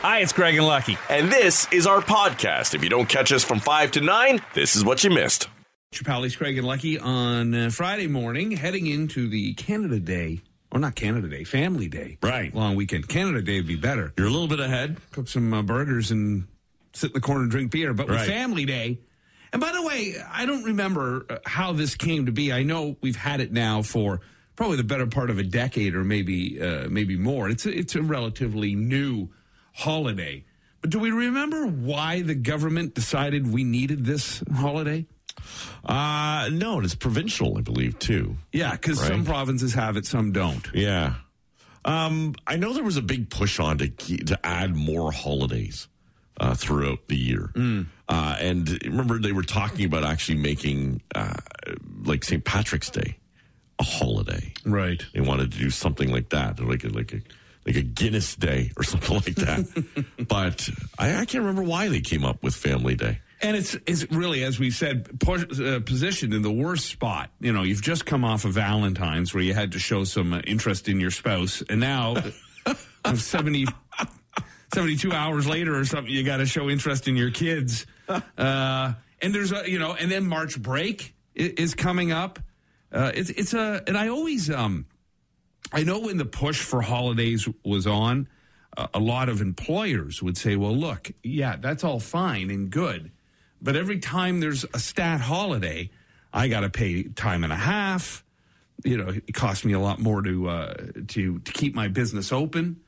Hi, it's Greg and Lucky. And this is our podcast. If you don't catch us from 5 to 9, this is what you missed. Chapali's Craig and Lucky on uh, Friday morning, heading into the Canada Day, or not Canada Day, Family Day. Right. Long weekend. Canada Day would be better. You're a little bit ahead. Cook some uh, burgers and sit in the corner and drink beer. But with Right. Family Day, and by the way, I don't remember uh, how this came to be. I know we've had it now for probably the better part of a decade or maybe uh, maybe more. It's a, it's a relatively new holiday. But do we remember why the government decided we needed this holiday? Uh, no, it's provincial, I believe, too. Yeah, because Right. some provinces have it, some don't. Yeah. Um, I know there was a big push on to to add more holidays uh, throughout the year. Uh, and remember, they were talking about actually making uh, like St. Patrick's Day a holiday. Right. They wanted to do something like that, like a, like a like a Guinness Day or something like that. but I, I can't remember why they came up with Family Day. And it's it's really, as we said, po- uh, positioned in the worst spot. You know, you've just come off of Valentine's where you had to show some uh, interest in your spouse, and now, uh, 70, 72 hours later or something, you got to show interest in your kids. Uh, and there's a you know, and then March break i- is coming up. Uh, it's it's a, and I always um, I know when the push for holidays was on, a lot of employers would say, well, look, yeah, that's all fine and good. But every time there's a stat holiday, I got to pay time and a half. You know, it costs me a lot more to uh, to to keep my business open,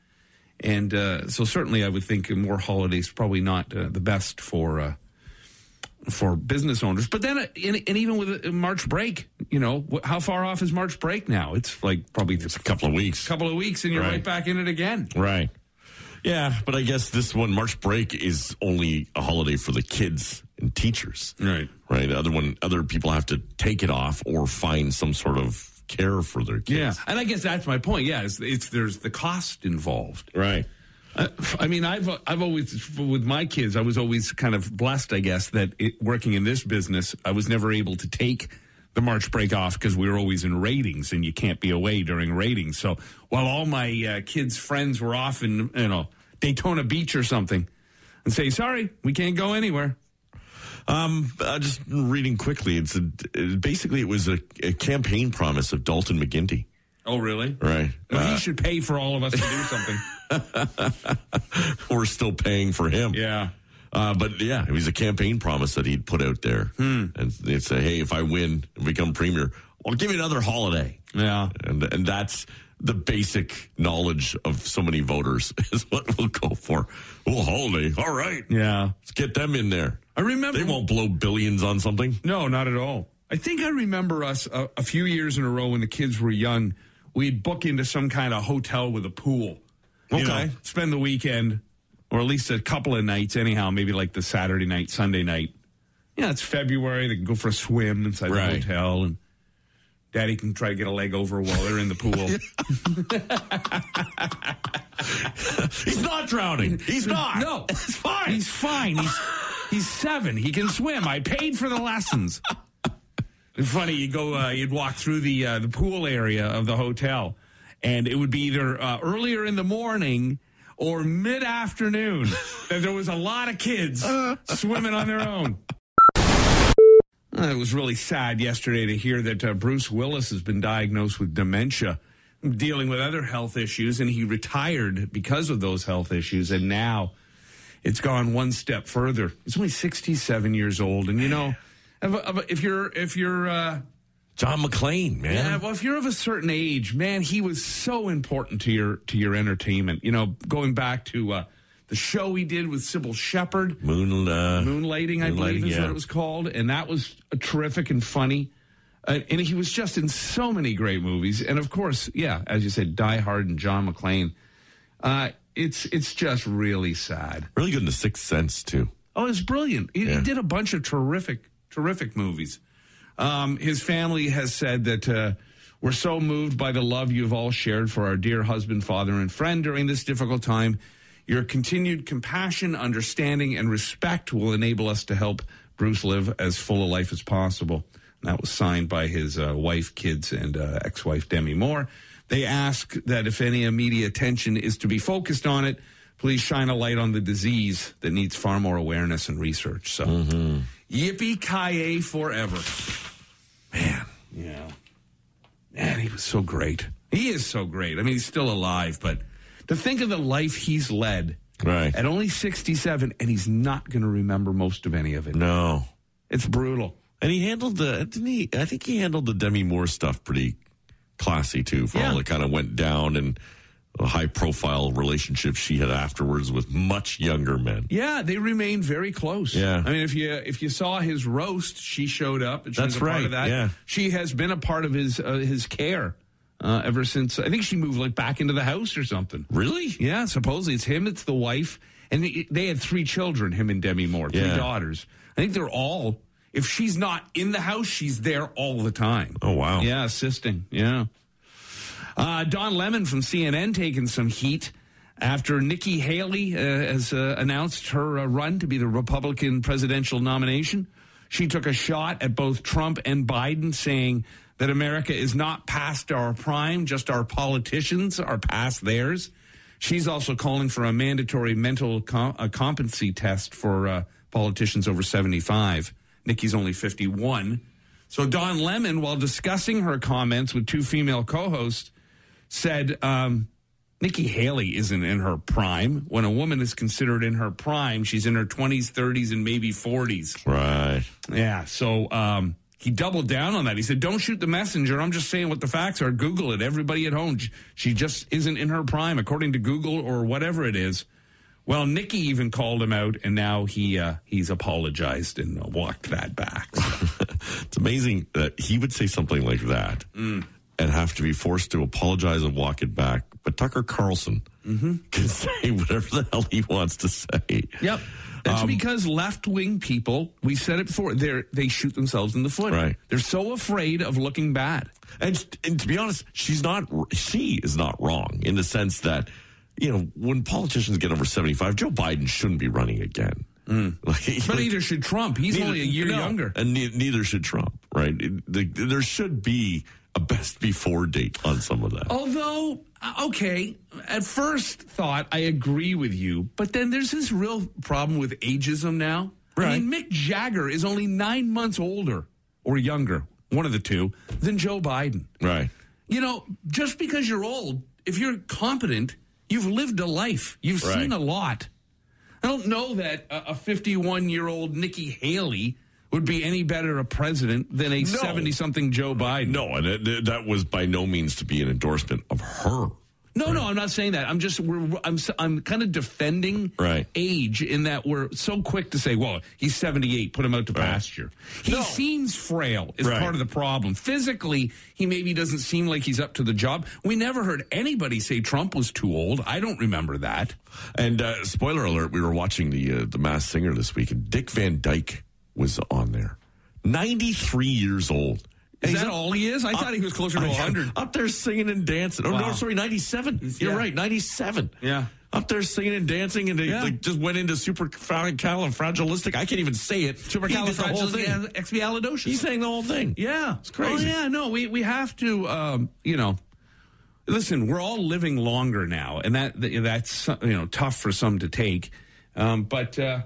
and uh, so certainly I would think more holidays probably not uh, the best for uh, for business owners. But then, uh, and, and even with March break, you know, how far off is March break now? It's like probably It's a couple of weeks. couple of weeks and you're right, Right. back in it again. Right. Yeah, but I guess this one, March break, is only a holiday for the kids and teachers. Right. Right. The other one, other people have to take it off or find some sort of care for their kids. Yeah, and I guess that's my point. Yeah, it's, it's there's the cost involved. Right. I mean, I've I've always with my kids, I was always kind of blessed, I guess, that it, working in this business, I was never able to take the March break off because we were always in ratings, and you can't be away during ratings. So while all my uh, kids' friends were off in you know Daytona Beach or something, and say, "Sorry, we can't go anywhere." Um, uh, just reading quickly, it's a, it, basically it was a, a campaign promise of Dalton McGuinty. Oh, really? Right. Well, Uh, he should pay for all of us to do something. we're still paying for him. yeah. Uh, but yeah, it was a campaign promise that he'd put out there. And they'd say, hey, if I win and become premier, I'll give you another holiday. Yeah. And and that's the basic knowledge of so many voters is what we'll go for. Oh, holiday. All right. Yeah. Let's get them in there. I remember. They won't blow billions on something. No, not at all. I think I remember us a, a few years in a row when the kids were young. We'd book into some kind of hotel with a pool. You Okay. know, spend the weekend, or at least a couple of nights, anyhow, maybe like the Saturday night, Sunday night. Yeah, it's February. They can go for a swim inside Right. the hotel, and daddy can try to get a leg over while they're in the pool. He's not drowning. He's not. No, it's fine. He's fine. He's he's seven. He can swim. I paid for the lessons. It's funny. You go. Uh, you'd walk through the uh, the pool area of the hotel, and it would be either uh, earlier in the morning or mid afternoon. that there was a lot of kids swimming on their own. It was really sad yesterday to hear that uh, Bruce Willis has been diagnosed with dementia, dealing with other health issues, and he retired because of those health issues. And now it's gone one step further. He's only 67 years old, and you know, if, if you're if you're uh, John McClane, man. yeah, well, if you're of a certain age, man, he was so important to your to your entertainment. You know, going back to uh, the show he did with Cybill Shepherd. Moon, uh, Moonlighting, I Moonlighting, believe is yeah. what it was called, and that was terrific and funny. Uh, and he was just in so many great movies, and of course, yeah, as you said, Die Hard and John McClane. Uh, it's it's just really sad. really good in The Sixth Sense, too. Oh, it's brilliant. He, he did a bunch of terrific, terrific movies. Um, his family has said that uh, we're so moved by the love you've all shared for our dear husband, father, and friend during this difficult time. Your continued compassion, understanding, and respect will enable us to help Bruce live as full a life as possible. And that was signed by his uh, wife, kids, and uh, ex wife, Demi Moore. They ask that if any immediate attention is to be focused on it, please shine a light on the disease that needs far more awareness and research. So, yippee ki yay forever. Man. Yeah. Man, he was so great. He is so great. I mean, he's still alive, but to think of the life he's led Right. at only 67, and he's not going to remember most of any of it. No. It's brutal. And he handled the, didn't he? I think he handled the Demi Moore stuff pretty classy too, for Yeah. all it kind of went down and high profile relationship she had afterwards with much younger men. Yeah, they remain very close. Yeah. I mean, if you if you saw his roast, she showed up. And she That's was a part right, of that. yeah. she has been a part of his uh, his care uh, ever since. I think she moved like back into the house or something. Really? Yeah, supposedly it's him, it's the wife, and they, they had three children, him and Demi Moore, three Yeah. daughters. I think they're all. If she's not in the house, she's there all the time. Oh, wow. Yeah, assisting. Yeah. Uh, Don Lemon from CNN taking some heat after Nikki Haley uh, has uh, announced her uh, run to be the Republican presidential nomination. She took a shot at both Trump and Biden, saying that America is not past our prime, just our politicians are past theirs. She's also calling for a mandatory mental com- a competency test for uh, politicians over 75. Nikki's only 51. So Don Lemon, while discussing her comments with two female co-hosts, said um, Nikki Haley isn't in her prime. When a woman is considered in her prime, she's in her 20s, 30s, and maybe 40s. Right. Yeah. So um, he doubled down on that. He said, "Don't shoot the messenger. I'm just saying what the facts are. Google it. Everybody at home. She just isn't in her prime, according to Google or whatever it is." Well, Nikki even called him out, and now he uh, he's apologized and walked that back. It's amazing that he would say something like that Mm. And have to be forced to apologize and walk it back. But Tucker Carlson Mm-hmm. can say whatever the hell he wants to say. Yep. That's Um, because left wing people, we said it before, they they shoot themselves in the foot. Right. They're so afraid of looking bad. And, and to be honest, she's not, she is not wrong in the sense that, you know, when politicians get over 75, Joe Biden shouldn't be running again. Like, Mm. But neither should Trump. He's neither- only a year no, younger. And ne- neither should Trump, right? It- the- there should be a best before date on some of that. Although, uh, okay, at first thought, I agree with you, but then there's this real problem with ageism now. I mean, Mick Jagger is only nine months older or younger, one of the two, than Joe Biden. Right. You know, just because you're old, if you're competent, you've lived a life, you've Right. seen a lot. I don't know that a 51 year old Nikki Haley would be any better a president than a 70 something Joe Biden. No, and it, that was by no means to be an endorsement of her. No, no, I'm not saying that. I'm just we're I'm I'm kind of defending Right. age in that we're so quick to say, well, he's 78, put him out to pasture. He No. seems frail is Right. part of the problem. Physically, he maybe doesn't seem like he's up to the job. We never heard anybody say Trump was too old. I don't remember that. And uh, spoiler alert: we were watching the uh, the Masked Singer this week, and Dick Van Dyke was on there, ninety three years old. Is that up- all he is? I thought he was closer to 100. Up there singing and dancing. Oh Wow. no, sorry, ninety seven. You're yeah. right, ninety seven. Yeah. Up there singing and dancing, and they Yeah. like, just went into super califragilistic. I can't even say it. He did the whole thing. Supercalifragilisticexpialidocious. He sang the whole thing. Yeah, It's crazy. Oh, yeah, no, we we have to, um, you know. Listen, we're all living longer now, and that that's you know tough for some to take. Um, but uh,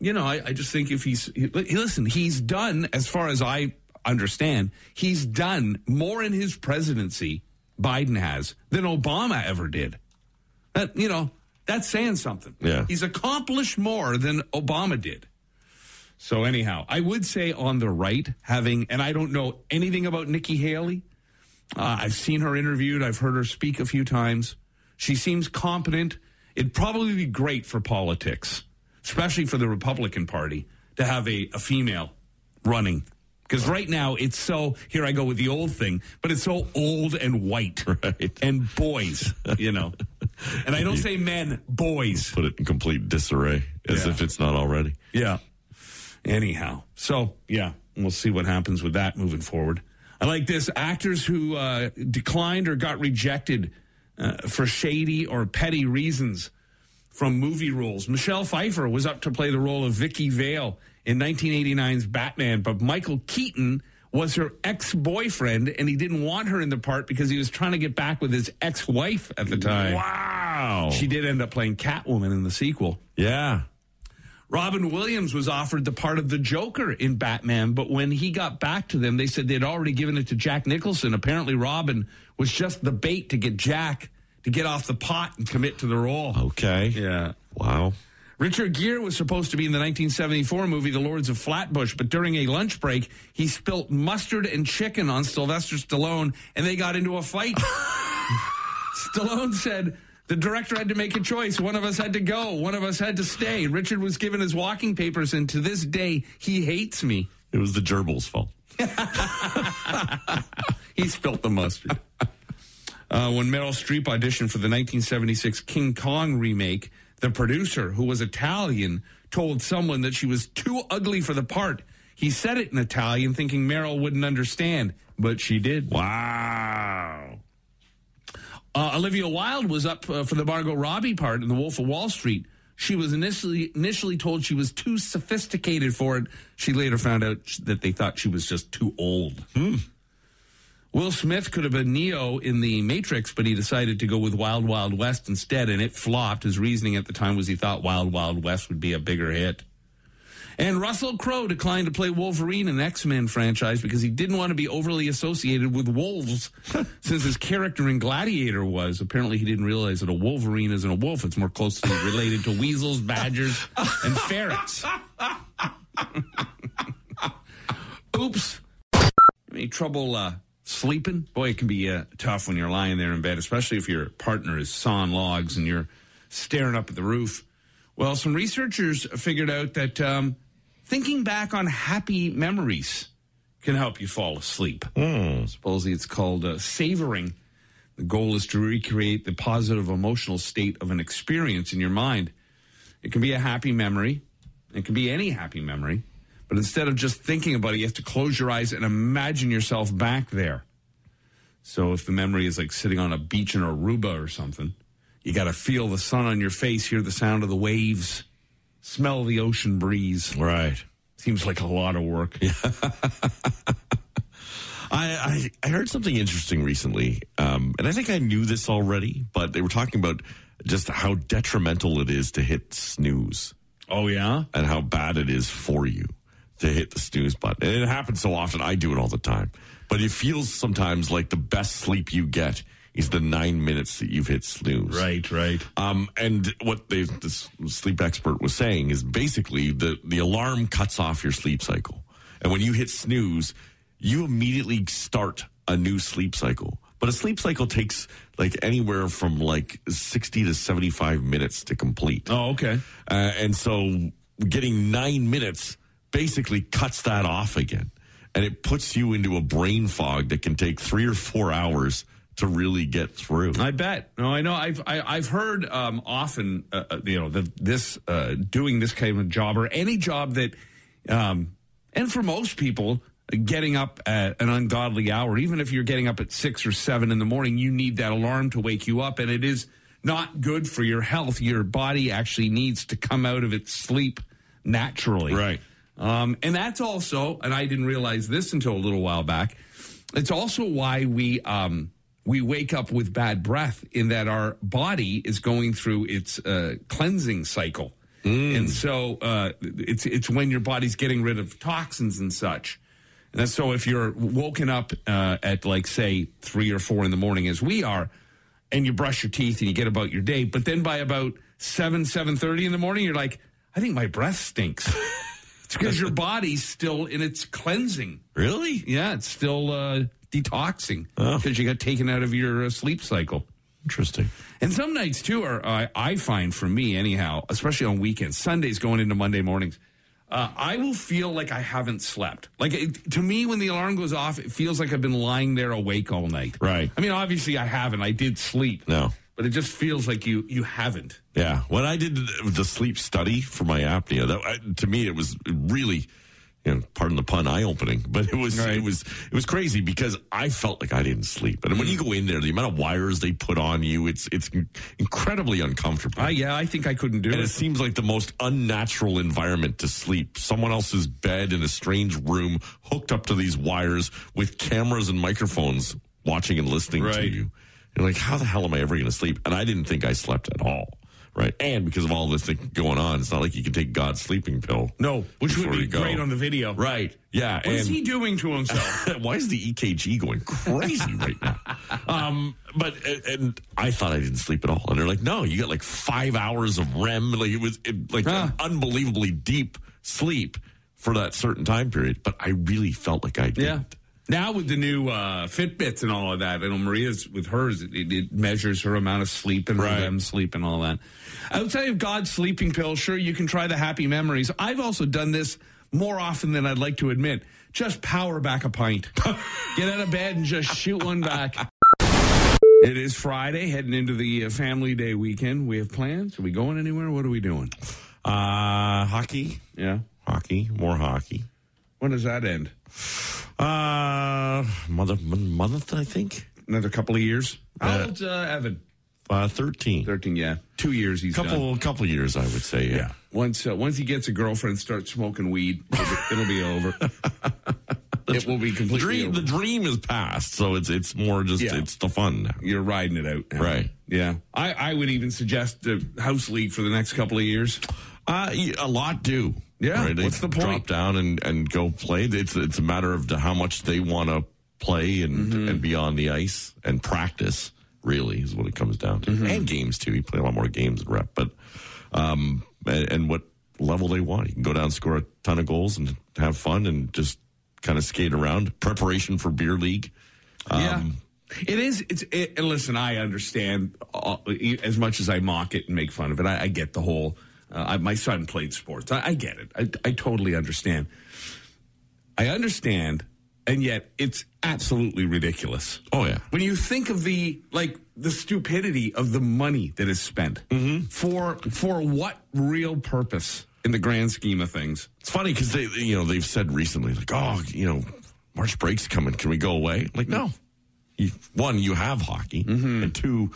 you know, I, I just think if he's he, listen, he's done as far as I understand, he's done more in his presidency. Biden has than Obama ever did. That you know, that's saying something. Yeah. he's accomplished more than Obama did. So anyhow, I would say on the right, having and I don't know anything about Nikki Haley. Uh, I've seen her interviewed. I've heard her speak a few times. She seems competent. It'd probably be great for politics, especially for the Republican Party, to have a, a female running. Because right now it's so here I go with the old thing, but it's so old and white Right. and boys, you know. and I don't say men, boys. Put it in complete disarray, as Yeah. if it's not already. Yeah. Anyhow, so yeah, we'll see what happens with that moving forward. I like this actors who uh, declined or got rejected uh, for shady or petty reasons from movie roles. Michelle Pfeiffer was up to play the role of Vicki Vale in 1989's Batman, but Michael Keaton was her ex-boyfriend and he didn't want her in the part because he was trying to get back with his ex-wife at the time. Wow. Wow. She did end up playing Catwoman in the sequel. yeah. Robin Williams was offered the part of the Joker in Batman, but when he got back to them, they said they'd already given it to Jack Nicholson. Apparently, Robin was just the bait to get Jack to get off the pot and commit to the role. Okay. Yeah. Wow. Richard Gere was supposed to be in the 1974 movie The Lords of Flatbush, but during a lunch break, he spilt mustard and chicken on Sylvester Stallone, and they got into a fight. Stallone said the director had to make a choice. One of us had to go. One of us had to stay. Richard was given his walking papers, and to this day, he hates me. It was the gerbil's fault. He spilt the mustard. Uh, when Meryl Streep auditioned for the 1976 King Kong remake, the producer, who was Italian, told someone that she was too ugly for the part. He said it in Italian, thinking Meryl wouldn't understand, but she did. Wow. Uh, Olivia Wilde was up uh, for the Margot Robbie part in The Wolf of Wall Street. She was initially initially told she was too sophisticated for it. She later found out that they thought she was just too old. Will Smith could have been Neo in The Matrix, but he decided to go with Wild Wild West instead, and it flopped. His reasoning at the time was he thought Wild Wild West would be a bigger hit. And Russell Crowe declined to play Wolverine in X Men franchise because he didn't want to be overly associated with wolves, since his character in Gladiator was. Apparently, he didn't realize that a Wolverine isn't a wolf; it's more closely related to weasels, badgers, and ferrets. Oops. Any trouble uh, sleeping? Boy, it can be uh, tough when you're lying there in bed, especially if your partner is sawing logs and you're staring up at the roof. Well, some researchers figured out that um, thinking back on happy memories can help you fall asleep. Supposedly, it's called uh, savoring. The goal is to recreate the positive emotional state of an experience in your mind. It can be a happy memory. It can be any happy memory. But instead of just thinking about it, you have to close your eyes and imagine yourself back there. So if the memory is like sitting on a beach in Aruba or something, you got to feel the sun on your face, hear the sound of the waves, smell the ocean breeze. Right. Seems like a lot of work. I, I, I heard something interesting recently, um, and I think I knew this already, but they were talking about just how detrimental it is to hit snooze Oh, yeah? and how bad it is for you to hit the snooze button. And it happens so often. I do it all the time. But it feels sometimes like the best sleep you get is the nine minutes that you've hit snooze. Right, right. Um, and what they, this sleep expert was saying is basically the, the alarm cuts off your sleep cycle. And when you hit snooze, you immediately start a new sleep cycle. But a sleep cycle takes like anywhere from like 60 to 75 minutes to complete. Oh, okay. Uh, and so getting nine minutes basically cuts that off again. And it puts you into a brain fog that can take three or four hours to really get through. I bet. No, I know. I've I, I've heard um, often, uh, uh, you know, that this uh, doing this kind of job or any job that, um, and for most people, getting up at an ungodly hour, even if you're getting up at six or seven in the morning, you need that alarm to wake you up, and it is not good for your health. Your body actually needs to come out of its sleep naturally, Right. Um, and that's also, and I didn't realize this until a little while back. It's also why we um, we wake up with bad breath in that our body is going through its uh, cleansing cycle, and so uh, it's it's when your body's getting rid of toxins and such. And so if you're woken up uh, at like say three or four in the morning, as we are, and you brush your teeth and you get about your day, but then by about seven seven thirty in the morning, you're like, I think my breath stinks. it's because your body's still in its cleansing. Really? Yeah, it's still uh, detoxing because you got taken out of your uh, sleep cycle. Interesting. And some nights too are I I find for me anyhow, especially on weekends, Sundays going into Monday mornings. Uh, I will feel like I haven't slept. Like it, to me, when the alarm goes off, it feels like I've been lying there awake all night. Right. I mean, obviously I haven't. I did sleep. No. But it just feels like you you haven't. Yeah. When I did the sleep study for my apnea, that I- to me it was really, you know, pardon the pun, eye opening. But it was Right. it was it was crazy because I felt like I didn't sleep. And when you go in there, the amount of wires they put on you, it's it's incredibly uncomfortable. I, yeah, I think I couldn't do and it. it seems like the most unnatural environment to sleep. Someone else's bed in a strange room, hooked up to these wires with cameras and microphones watching and listening to you. You're like, how the hell am I ever going to sleep? And I didn't think I slept at all. Right. And because of all this thing going on, it's not like you can take God's sleeping pill. No, which would be great on the video. Right. Yeah. What is and he doing to himself? why is the EKG going crazy right now? Um, but and, and I thought I didn't sleep at all, and they're like, "No, you got like five hours of REM, like it was it, like Huh. an unbelievably deep sleep for that certain time period." But I really felt like I did. yeah. Now with the new uh, Fitbits and all of that, know Maria's with hers, it, it measures her amount of sleep and Right. REM sleep and all that. Outside of God's sleeping pill, sure you can try the happy memories. I've also done this more often than I'd like to admit. Just power back a pint. Get out of bed and just shoot one back. It is Friday, heading into the uh, family day weekend. We have plans. Are we going anywhere? What are we doing? Uh, hockey, Yeah. hockey, more hockey. When does that end? Uh, mother month, I think. Another couple of years. How Uh, old's uh, Evan? Uh, thirteen. Thirteen. Yeah, two years. He's done. Couple, couple years, I would say. Yeah. Yeah. Once uh, once he gets a girlfriend, and starts smoking weed, it'll be, it'll be over. it will be completely dream, over. the dream is past, so it's it's more just Yeah. it's the fun now. You're riding it out, now. Right. Yeah. I, I would even suggest the house league for the next couple of years. Uh, a lot do. Yeah, Right? What's the point? Drop down and, and go play. It's it's a matter of how much they want to play and Mm-hmm. and be on the ice and practice. Really is what it comes down to, Mm-hmm. and games too. You play a lot more games and rep, but um, and, and what level they want. You can go down, score a ton of goals, and have fun, and just kind of skate around. Preparation for beer league. yeah. Um, It is. It's. It, and listen, I understand uh, as much as I mock it and make fun of it. I, I get the whole. Uh, I, my son played sports. I, I get it. I, I totally understand. I understand, and yet it's absolutely ridiculous. Oh yeah. When you think of the like the stupidity of the money that is spent for for what real purpose in the grand scheme of things? It's funny because they, you know, they've said recently, like, oh, you know, March break's coming. Can we go away? Like, no. You, one, you have hockey, and two,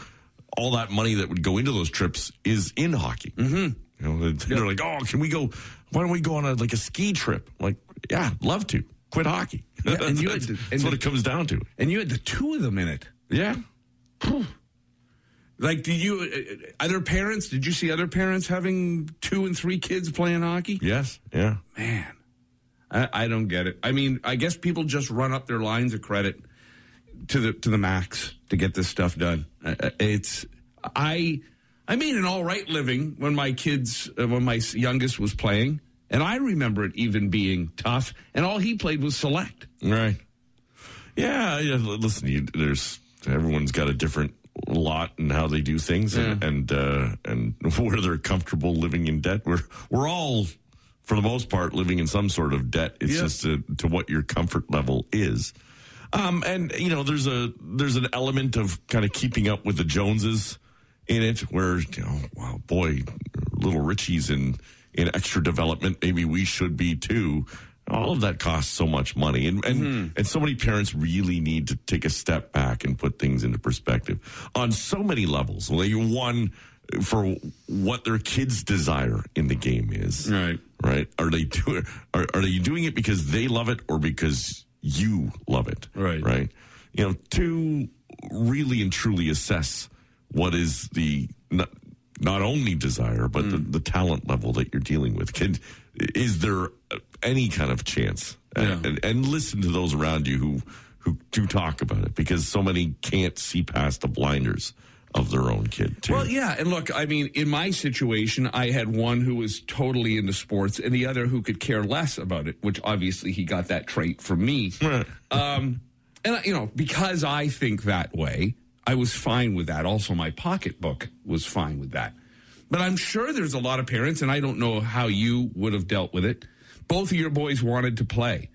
all that money that would go into those trips is in hockey. Mm-hmm. You know, they're they're like, oh, can we go? Why don't we go on a like a ski trip? like, yeah, love to. Quit hockey. Yeah, and that's that's, what the- it comes down to. And you had the two of them in it. Yeah. Like, do you uh, other parents? Did you see other parents having two and three kids playing hockey? Yes. Yeah. Man, I, I don't get it. I mean, I guess people just run up their lines of credit to the to the max to get this stuff done. Uh, uh, It's I I made an all right living when my kids uh, when my youngest was playing, and I remember it even being tough. And all he played was select. Right. Yeah. yeah listen, you, there's everyone's got a different lot and how they do things, and and, uh, and where they're comfortable living in debt. We're we're all, for the most part, living in some sort of debt. It's Yeah. just to, to what your comfort level is. Um, and you know, there's a there's an element of kind of keeping up with the Joneses in it, where you know, wow, boy, little Richie's in in extra development. Maybe we should be too. All of that costs so much money, and and hmm. and so many parents really need to take a step back and put things into perspective on so many levels. Like one for what their kids' desire in the game is, Right. right? Are they doing are, are they doing it because they love it or because you love it? Right. Right. You know, to really and truly assess what is the not, not only desire but the, the talent level that you're dealing with. Can is there any kind of chance? Yeah. And, and listen to those around you who who do talk about it because so many can't see past the blinders of their own kid too. Well, yeah, and look, I mean, in my situation, I had one who was totally into sports, and the other who could care less about it. Which obviously he got that trait from me. Right. Um, and you know, because I think that way, I was fine with that. Also, my pocketbook was fine with that. But I'm sure there's a lot of parents, and I don't know how you would have dealt with it. Both of your boys wanted to play,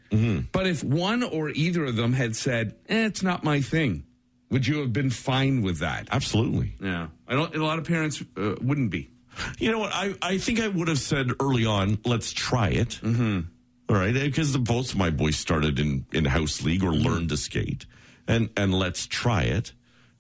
but if one or either of them had said, eh, "It's not my thing," would you have been fine with that? Absolutely. Yeah, I don't. A lot of parents uh, wouldn't be. You know what? I, I think I would have said early on, let's try it. Mm-hmm. All right. Because both of my boys started in, in house league or learned to skate. And, and let's try it.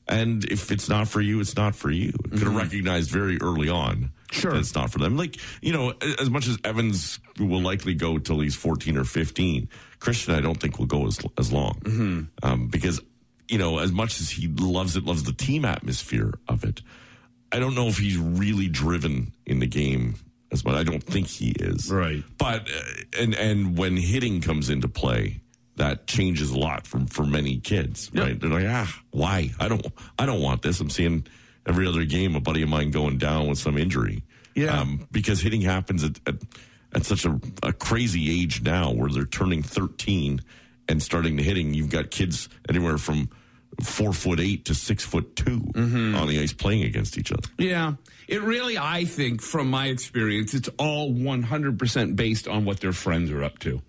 And if it's not for you, it's not for you. Could have recognized very early on Sure. that it's not for them. Like, you know, as much as Evans will likely go till he's 14 or 15, Christian, I don't think will go as, as long. Um, because you know, as much as he loves it, loves the team atmosphere of it, I don't know if he's really driven in the game as much. I don't think he is. Right. But uh, and and when hitting comes into play, that changes a lot from for many kids. Yeah. Right? They're like, ah, why? I don't. I don't want this. I'm seeing every other game a buddy of mine going down with some injury. Yeah. Um, because hitting happens at, at, at such a, a crazy age now where they're turning 13 and starting to hitting. You've got kids anywhere from four foot eight to six foot 2 Mm-hmm. on the ice playing against each other. Yeah. It really, I think, from my experience, it's all 100% based on what their friends are up to.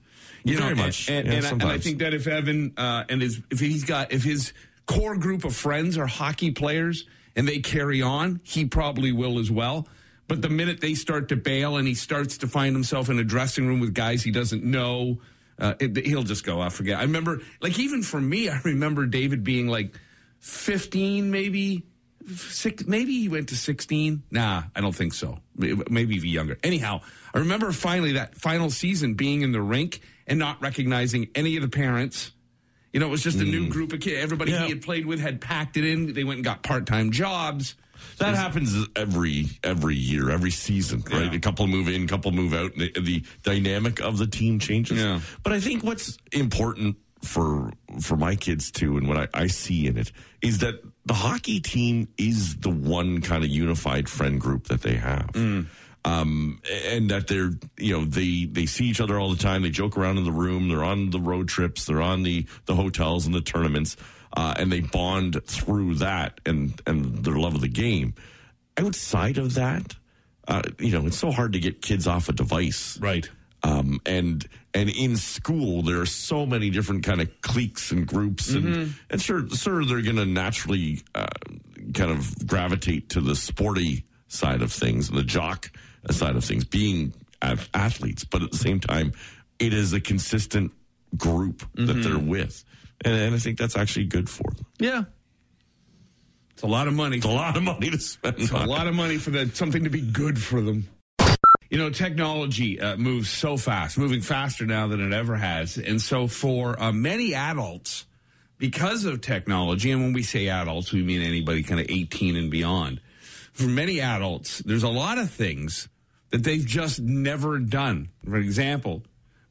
You Very know, much. And, Yeah, and, I, and I think that if Evan uh, and his, if he's got, if his core group of friends are hockey players and they carry on, he probably will as well. But the minute they start to bail and he starts to find himself in a dressing room with guys he doesn't know, uh, it, he'll just go, I forget. I remember, like, even for me, I remember David being like 15, maybe six, maybe he went to 16. Nah, I don't think so. Maybe even younger. Anyhow, I remember finally that final season being in the rink and not recognizing any of the parents. You know, it was just a new mm. group of kids. Everybody Yeah. he had played with had packed it in. They went and got part time jobs. That happens every every year, every season, right? Yeah. A couple move in, couple move out. and The, the dynamic of the team changes. Yeah. But I think what's important for for my kids too, and what I, I see in it is that the hockey team is the one kind of unified friend group that they have. Um, and that they're, you know, they, they see each other all the time. They joke around in the room. They're on the road trips. They're on the, the hotels and the tournaments. Uh, and they bond through that and, and their love of the game. Outside of that, uh, you know, it's so hard to get kids off a device. Right. Um, and and in school there are so many different kind of cliques and groups and and sure sure they're going to naturally uh, kind of gravitate to the sporty side of things and the jock side of things being ath- athletes but at the same time it is a consistent group that they're with and, and I think that's actually good for them Yeah. It's a lot of money. it's a lot of money to spend It's a lot of money for that something to be good for them. You know, technology uh, moves so fast, moving faster now than it ever has. And so, for uh, many adults, because of technology, and when we say adults, we mean anybody kind of 18 and beyond. For many adults, there's a lot of things that they've just never done. For example,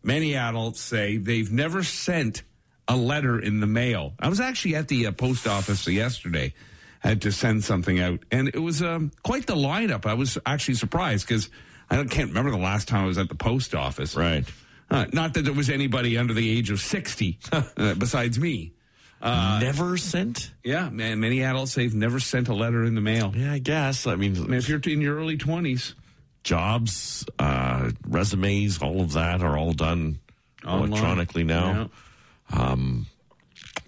many adults say they've never sent a letter in the mail. I was actually at the uh, post office yesterday, had to send something out, and it was um, quite the lineup. I was actually surprised because I can't remember the last time I was at the post office. right Uh, not that there was anybody under the age of 60 uh, besides me. never sent Yeah, man, many adults say they've never sent a letter in the mail. yeah I guess I mean I mean, if you're in your early 20s, jobs, uh, resumes, all of that are all done Online. electronically now. Um,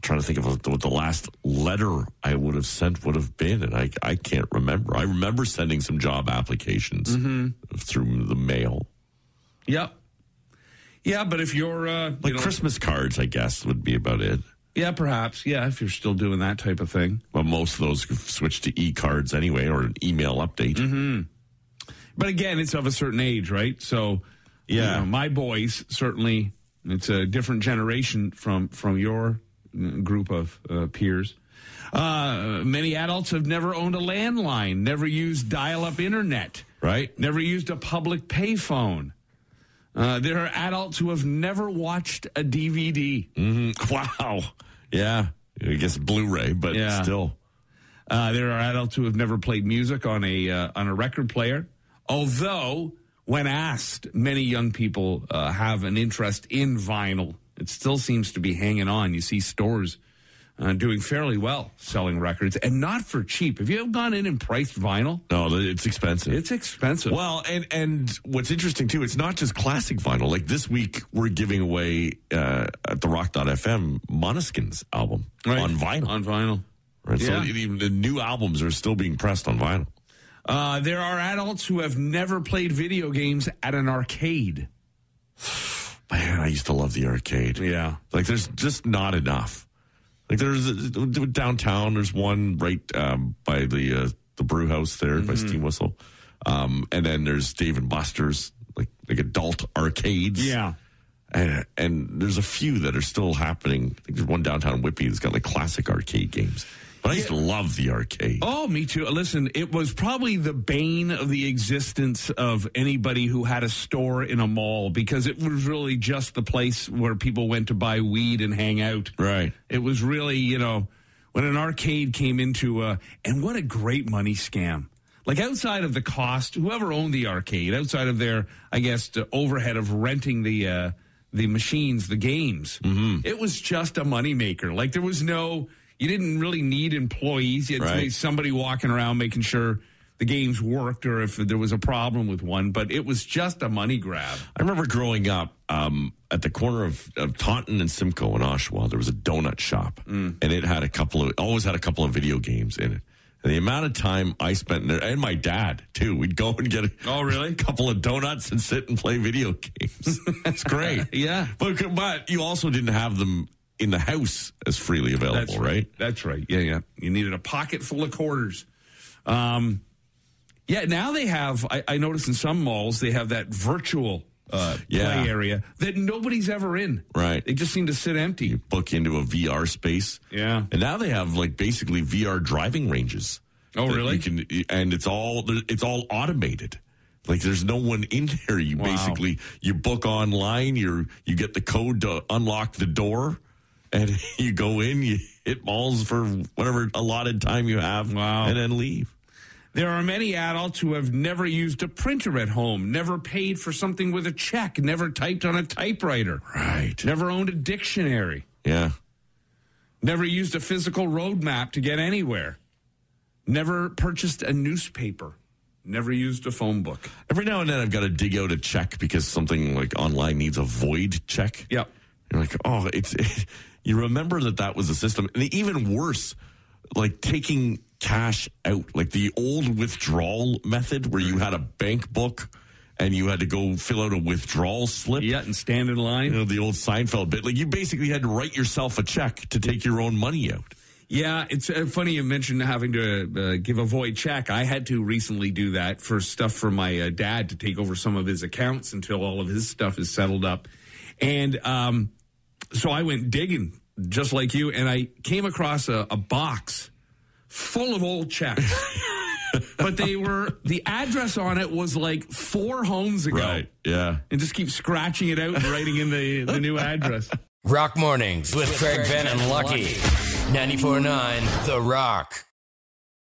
trying to think of what the, last letter I would have sent would have been, and I I can't remember. I remember sending some job applications Mm-hmm. through the mail, yeah. Yeah, but if you're, uh, like you know, Christmas cards, I guess would be about it. yeah, perhaps, yeah, if you're still doing that type of thing. But most of those have switched to e cards anyway, or an email update. Mm-hmm. But again, it's of a certain age, right? So, you Yeah. know, my boys certainly. It's a different generation from from your group of uh, peers. Uh, many adults have never owned a landline, never used dial-up internet, Right? never used a public payphone. Uh, there are adults who have never watched a DVD. Mm, wow. Yeah. I guess Blu-ray, but Yeah. still. Uh, there are adults who have never played music on a uh, on a record player. Although, when asked, many young people uh, have an interest in vinyl. It still seems to be hanging on. You see stores uh, doing fairly well selling records, and not for cheap. Have you ever gone in and priced vinyl? No, it's expensive. It's expensive. Well, and and what's interesting too, it's not just classic vinyl. Like this week, we're giving away uh, at the Rock.fm Måneskin's album Right. on vinyl. On vinyl. right? So yeah. even the new albums are still being pressed on vinyl. Uh, there are adults who have never played video games at an arcade. Man, I used to love the arcade. Yeah. Like there's just not enough. Like there's uh, downtown. There's one right um, by the uh, the brew house there by Mm-hmm. Steam Whistle, um, and then there's Dave and Buster's, like like adult arcades. Yeah. And, and there's a few that are still happening. I think there's one downtown Whitby that's got like classic arcade games. But I used to love the arcade. Oh, me too. Listen, it was probably the bane of the existence of anybody who had a store in a mall because it was really just the place where people went to buy weed and hang out. Right. It was really, you know, when an arcade came into uh and what a great money scam. Like outside of the cost, whoever owned the arcade, outside of their, I guess, the overhead of renting the uh the machines, the games, it was just a moneymaker. Like there was no you didn't really need employees. You had Right. somebody walking around making sure the games worked or if there was a problem with one, but it was just a money grab. I remember growing up um, at the corner of, of Taunton and Simcoe in Oshawa, there was a donut shop, Mm. and it had a couple of always had a couple of video games in it. And the amount of time I spent there, and my dad too, we'd go and get a, Oh, really? a couple of donuts and sit and play video games. it's great, Yeah. But but you also didn't have them in the house as freely available, That's right? That's right. Yeah, yeah. You needed a pocket full of quarters. Um, yeah, now they have, I, I noticed in some malls, they have that virtual uh, Yeah. play area that nobody's ever in. Right. They just seem to sit empty. You book into a VR space. Yeah. And now they have like basically VR driving ranges. Oh, really? You can, and it's all it's all automated. Like there's no one in there. You Wow. basically you book online. You you get the code to unlock the door, and you go in. You hit malls for whatever allotted time you have, Wow. and then leave. There are many adults who have never used a printer at home, never paid for something with a check, never typed on a typewriter, Right. never owned a dictionary, Yeah. never used a physical road map to get anywhere, never purchased a newspaper, never used a phone book. Every now and then I've got to dig out a check because something like online needs a void check. Yep. You're like, oh, it's. you remember that that was a system, and even worse, like taking cash out, like the old withdrawal method where you had a bank book and you had to go fill out a withdrawal slip. Yeah, and stand in line. You know the old Seinfeld bit. Like you basically had to write yourself a check to take your own money out. Yeah, it's uh, funny you mentioned having to uh, give a void check. I had to recently do that for stuff for my uh, dad to take over some of his accounts until all of his stuff is settled up. And um, so I went digging just like you, and I came across a, a box full of old checks. but they were, the address on it was like four homes ago. Right. Yeah. And just keep scratching it out and writing in the, the new address. Rock Mornings with Craig Ben and Lucky. 94.9 The Rock.